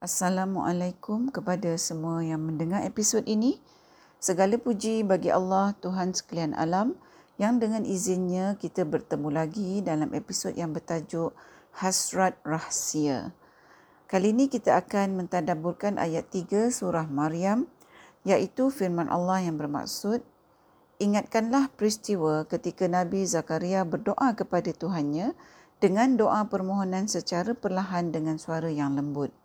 Assalamualaikum kepada semua yang mendengar episod ini. Segala puji bagi Allah Tuhan sekalian alam yang dengan izinnya kita bertemu lagi dalam episod yang bertajuk Hasrat Rahsia. Kali ini kita akan mentadaburkan ayat 3 surah Maryam iaitu firman Allah yang bermaksud Ingatkanlah peristiwa ketika Nabi Zakaria berdoa kepada Tuhannya dengan doa permohonan secara perlahan dengan suara yang lembut.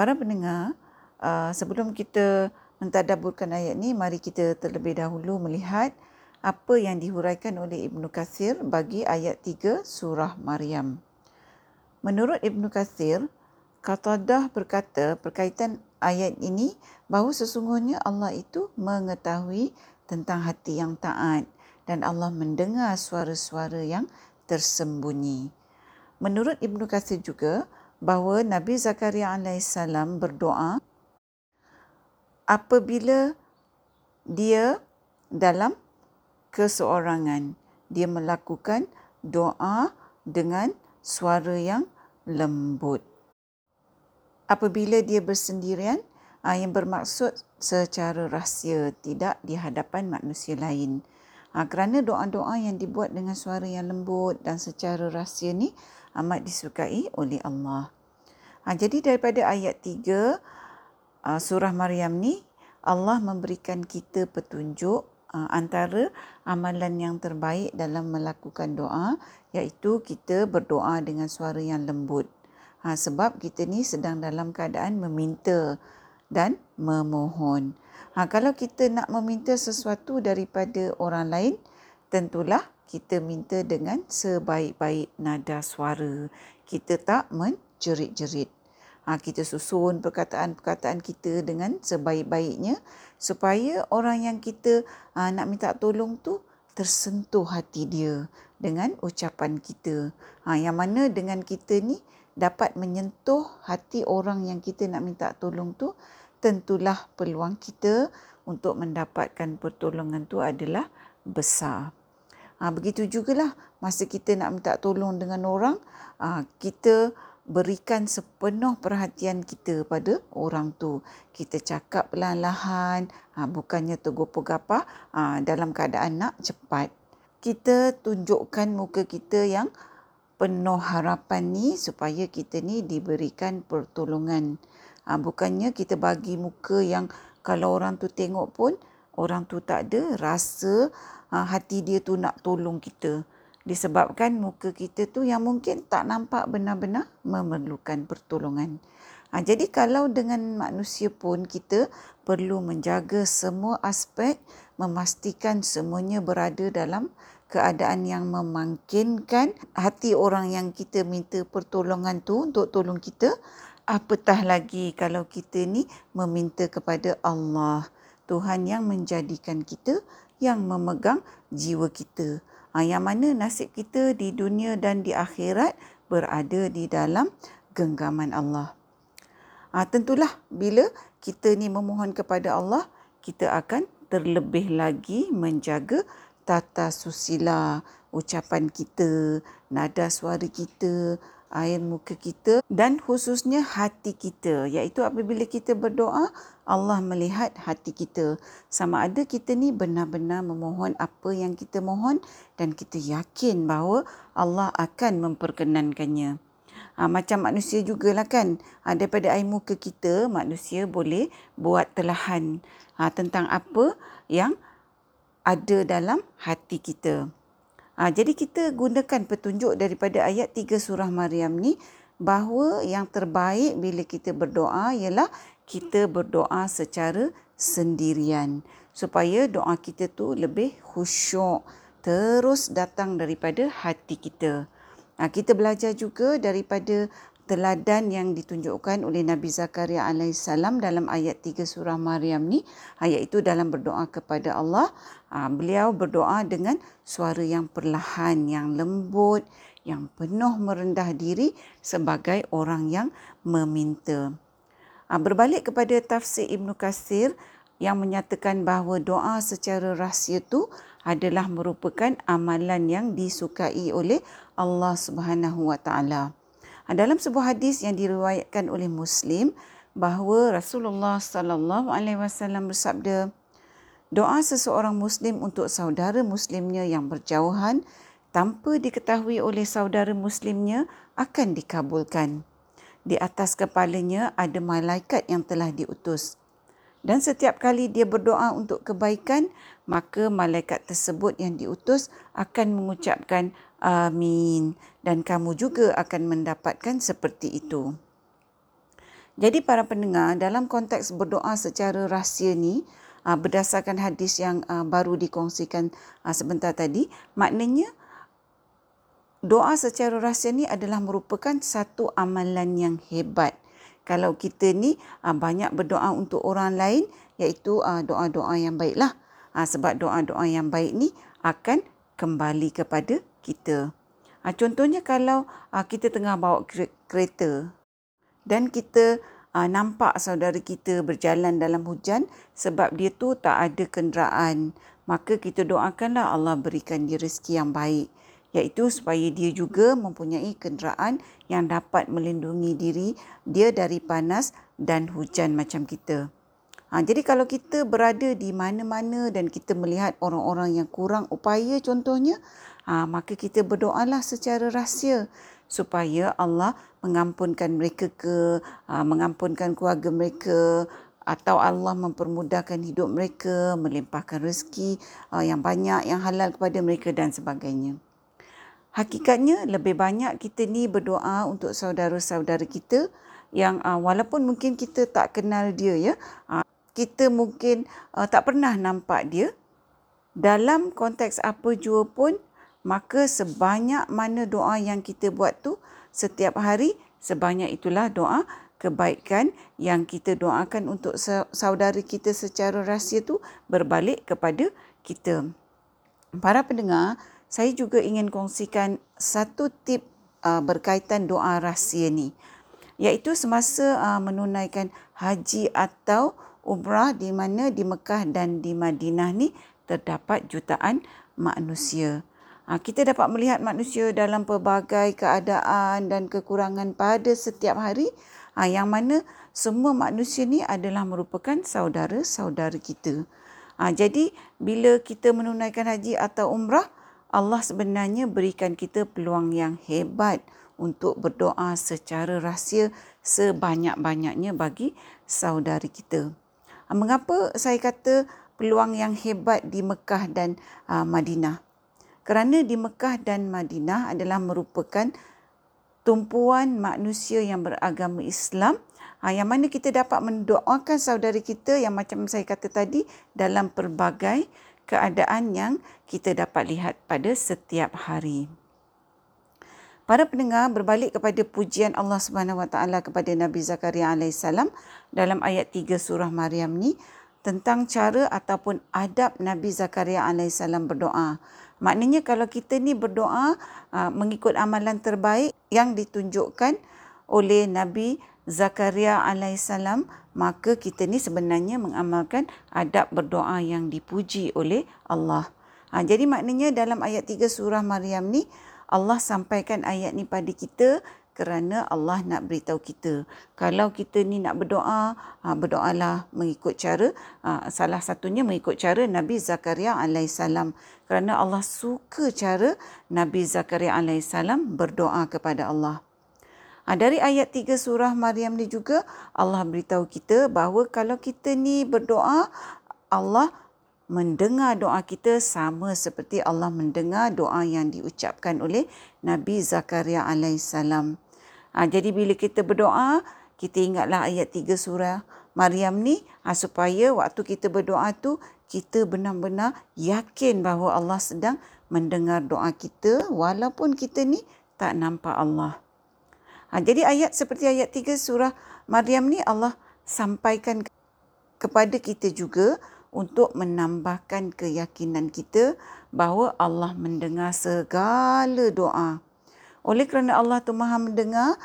Para pendengar, uh, sebelum kita mentadaburkan ayat ni, mari kita terlebih dahulu melihat apa yang dihuraikan oleh Ibnu Kathir bagi ayat 3 surah Maryam. Menurut Ibnu Kathir, Qatadah berkata berkaitan ayat ini bahawa sesungguhnya Allah itu mengetahui tentang hati yang taat dan Allah mendengar suara-suara yang tersembunyi. Menurut Ibnu Kathir juga, bahawa Nabi Zakaria alaihissalam berdoa apabila dia dalam keseorangan. Dia melakukan doa dengan suara yang lembut. Apabila dia bersendirian ah, yang bermaksud secara rahsia tidak di hadapan manusia lain. Ha, kerana doa-doa yang dibuat dengan suara yang lembut dan secara rahsia ni amat disukai oleh Allah. Ha, jadi daripada ayat 3 uh, surah Maryam ni Allah memberikan kita petunjuk uh, antara amalan yang terbaik dalam melakukan doa iaitu kita berdoa dengan suara yang lembut. Ha, sebab kita ni sedang dalam keadaan meminta dan memohon. Ha, kalau kita nak meminta sesuatu daripada orang lain, tentulah kita minta dengan sebaik-baik nada suara. Kita tak menjerit-jerit. Ha, kita susun perkataan-perkataan kita dengan sebaik-baiknya supaya orang yang kita ha, nak minta tolong tu tersentuh hati dia dengan ucapan kita. Ha, yang mana dengan kita ni dapat menyentuh hati orang yang kita nak minta tolong tu tentulah peluang kita untuk mendapatkan pertolongan tu adalah besar. Ha, begitu jugalah masa kita nak minta tolong dengan orang, ha, kita berikan sepenuh perhatian kita pada orang tu. Kita cakap perlahan-lahan, ha, bukannya tergopoh-gapah ha, dalam keadaan nak cepat. Kita tunjukkan muka kita yang penuh harapan ni supaya kita ni diberikan pertolongan. Ha, bukannya kita bagi muka yang kalau orang tu tengok pun orang tu tak ada rasa ha, hati dia tu nak tolong kita. Disebabkan muka kita tu yang mungkin tak nampak benar-benar memerlukan pertolongan. Ha, jadi kalau dengan manusia pun kita perlu menjaga semua aspek memastikan semuanya berada dalam keadaan yang memangkinkan hati orang yang kita minta pertolongan tu untuk tolong kita apatah lagi kalau kita ni meminta kepada Allah Tuhan yang menjadikan kita yang memegang jiwa kita. Ha, yang mana nasib kita di dunia dan di akhirat berada di dalam genggaman Allah. Ha, tentulah bila kita ni memohon kepada Allah kita akan terlebih lagi menjaga tata susila ucapan kita nada suara kita air muka kita dan khususnya hati kita. Iaitu apabila kita berdoa Allah melihat hati kita. Sama ada kita ni benar-benar memohon apa yang kita mohon dan kita yakin bahawa Allah akan memperkenankannya. Ha, macam manusia jugalah kan. Ha, daripada air muka kita manusia boleh buat telahan ha, tentang apa yang ada dalam hati kita Ha, jadi kita gunakan petunjuk daripada ayat 3 surah Maryam ni bahawa yang terbaik bila kita berdoa ialah kita berdoa secara sendirian supaya doa kita tu lebih khusyuk terus datang daripada hati kita. Ha, kita belajar juga daripada teladan yang ditunjukkan oleh Nabi Zakaria alaihissalam dalam ayat 3 surah Maryam ni ayat itu dalam berdoa kepada Allah ah, beliau berdoa dengan suara yang perlahan yang lembut yang penuh merendah diri sebagai orang yang meminta ah, berbalik kepada tafsir Ibnu Kasir yang menyatakan bahawa doa secara rahsia itu adalah merupakan amalan yang disukai oleh Allah Subhanahu Wa Taala. Dalam sebuah hadis yang diriwayatkan oleh Muslim bahawa Rasulullah sallallahu alaihi wasallam bersabda, doa seseorang muslim untuk saudara muslimnya yang berjauhan tanpa diketahui oleh saudara muslimnya akan dikabulkan. Di atas kepalanya ada malaikat yang telah diutus. Dan setiap kali dia berdoa untuk kebaikan, maka malaikat tersebut yang diutus akan mengucapkan amin dan kamu juga akan mendapatkan seperti itu. Jadi para pendengar dalam konteks berdoa secara rahsia ni ah, berdasarkan hadis yang ah, baru dikongsikan ah, sebentar tadi maknanya doa secara rahsia ni adalah merupakan satu amalan yang hebat. Kalau kita ni banyak berdoa untuk orang lain iaitu doa-doa yang baiklah. Sebab doa-doa yang baik ni akan kembali kepada kita. Ha, contohnya kalau ha, kita tengah bawa kereta dan kita ha, nampak saudara kita berjalan dalam hujan sebab dia tu tak ada kenderaan, maka kita doakanlah Allah berikan dia rezeki yang baik iaitu supaya dia juga mempunyai kenderaan yang dapat melindungi diri dia dari panas dan hujan macam kita. Ha, jadi kalau kita berada di mana-mana dan kita melihat orang-orang yang kurang upaya contohnya, ha, maka kita berdoalah secara rahsia supaya Allah mengampunkan mereka ke ha, mengampunkan keluarga mereka atau Allah mempermudahkan hidup mereka melimpahkan rezeki ha, yang banyak yang halal kepada mereka dan sebagainya. Hakikatnya lebih banyak kita ni berdoa untuk saudara-saudara kita yang uh, walaupun mungkin kita tak kenal dia ya uh, kita mungkin uh, tak pernah nampak dia dalam konteks apa jua pun maka sebanyak mana doa yang kita buat tu setiap hari sebanyak itulah doa kebaikan yang kita doakan untuk saudara kita secara rahsia tu berbalik kepada kita. Para pendengar, saya juga ingin kongsikan satu tip uh, berkaitan doa rahsia ni iaitu semasa uh, menunaikan haji atau umrah di mana di Mekah dan di Madinah ni terdapat jutaan manusia. Ha, kita dapat melihat manusia dalam pelbagai keadaan dan kekurangan pada setiap hari ha, yang mana semua manusia ni adalah merupakan saudara-saudara kita. Ha, jadi bila kita menunaikan haji atau umrah, Allah sebenarnya berikan kita peluang yang hebat untuk berdoa secara rahsia sebanyak-banyaknya bagi saudara kita. Mengapa saya kata peluang yang hebat di Mekah dan Madinah? kerana di Mekah dan Madinah adalah merupakan tumpuan manusia yang beragama Islam ha, yang mana kita dapat mendoakan saudara kita yang macam saya kata tadi dalam pelbagai keadaan yang kita dapat lihat pada setiap hari. Para pendengar berbalik kepada pujian Allah Subhanahu Wa Taala kepada Nabi Zakaria alaihissalam dalam ayat 3 surah Maryam ni tentang cara ataupun adab Nabi Zakaria alaihissalam berdoa. Maknanya kalau kita ni berdoa mengikut amalan terbaik yang ditunjukkan oleh Nabi Zakaria alaihissalam maka kita ni sebenarnya mengamalkan adab berdoa yang dipuji oleh Allah. Ha, jadi maknanya dalam ayat 3 surah Maryam ni Allah sampaikan ayat ni pada kita kerana Allah nak beritahu kita. Kalau kita ni nak berdoa, ha, berdoalah mengikut cara, ha, salah satunya mengikut cara Nabi Zakaria alaihissalam. Kerana Allah suka cara Nabi Zakaria alaihissalam berdoa kepada Allah. Ha, dari ayat 3 surah Maryam ni juga Allah beritahu kita bahawa kalau kita ni berdoa, Allah mendengar doa kita sama seperti Allah mendengar doa yang diucapkan oleh Nabi Zakaria alaihissalam. Ha, jadi bila kita berdoa, kita ingatlah ayat 3 surah Maryam ni ha, supaya waktu kita berdoa tu kita benar-benar yakin bahawa Allah sedang mendengar doa kita walaupun kita ni tak nampak Allah. Ha, jadi ayat seperti ayat 3 surah Maryam ni Allah sampaikan kepada kita juga untuk menambahkan keyakinan kita bahawa Allah mendengar segala doa. Oleh kerana Allah tu maha mendengar,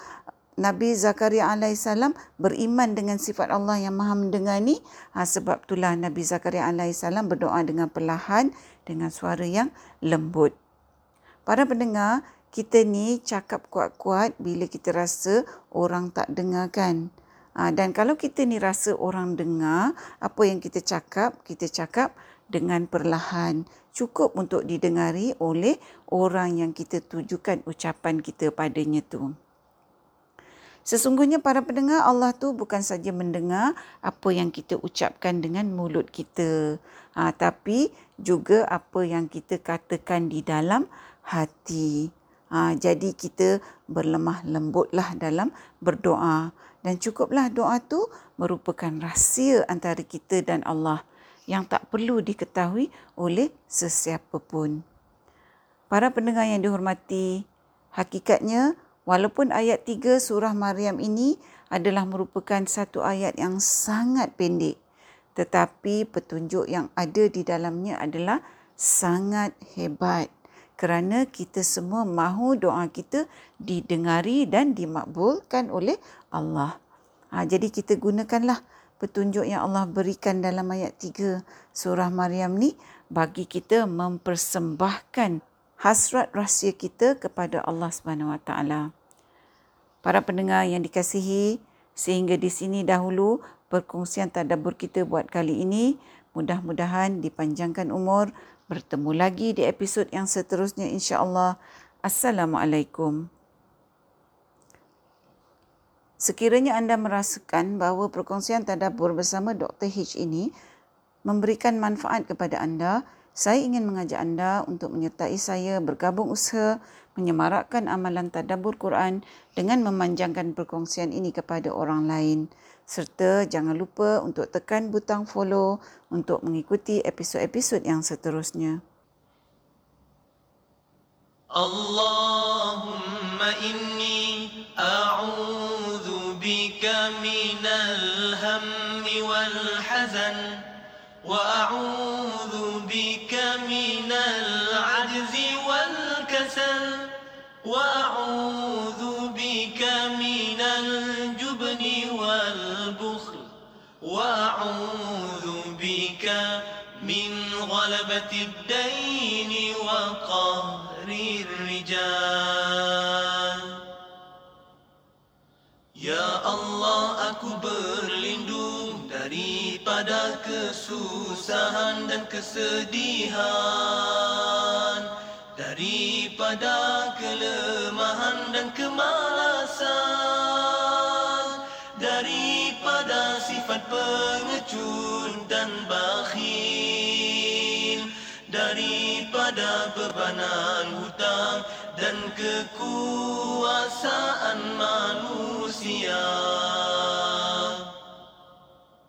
Nabi Zakaria alaihissalam beriman dengan sifat Allah yang maha mendengar ni. Ha, sebab itulah Nabi Zakaria alaihissalam berdoa dengan perlahan dengan suara yang lembut. Para pendengar, kita ni cakap kuat-kuat bila kita rasa orang tak dengarkan. Ha, dan kalau kita ni rasa orang dengar apa yang kita cakap, kita cakap dengan perlahan. Cukup untuk didengari oleh orang yang kita tujukan ucapan kita padanya tu. Sesungguhnya para pendengar Allah tu bukan saja mendengar apa yang kita ucapkan dengan mulut kita. Ha, tapi juga apa yang kita katakan di dalam hati. Ha, jadi kita berlemah lembutlah dalam berdoa dan cukuplah doa tu merupakan rahsia antara kita dan Allah yang tak perlu diketahui oleh sesiapa pun. Para pendengar yang dihormati, hakikatnya walaupun ayat 3 surah Maryam ini adalah merupakan satu ayat yang sangat pendek, tetapi petunjuk yang ada di dalamnya adalah sangat hebat kerana kita semua mahu doa kita didengari dan dimakbulkan oleh Allah. Ha, jadi kita gunakanlah petunjuk yang Allah berikan dalam ayat 3 surah Maryam ni bagi kita mempersembahkan hasrat rahsia kita kepada Allah Subhanahu Wa Taala. Para pendengar yang dikasihi, sehingga di sini dahulu perkongsian tadabbur kita buat kali ini. Mudah-mudahan dipanjangkan umur, Bertemu lagi di episod yang seterusnya insya-Allah. Assalamualaikum. Sekiranya anda merasakan bahawa perkongsian tadabbur bersama Dr. H ini memberikan manfaat kepada anda, saya ingin mengajak anda untuk menyertai saya bergabung usaha menyemarakkan amalan tadabbur Quran dengan memanjangkan perkongsian ini kepada orang lain serta jangan lupa untuk tekan butang follow untuk mengikuti episod-episod yang seterusnya. Allahumma inni a'udhu bika minal hammi wal hazan wa a'udhu bika minal ajzi wal kasal wa وأعوذ بك من غلبة الدين وقهر الرجال Ya Allah aku berlindung daripada kesusahan dan kesedihan daripada kelemahan dan kemalasan Pengecut dan bakhil. Daripada bebanan hutang dan kekuasaan manusia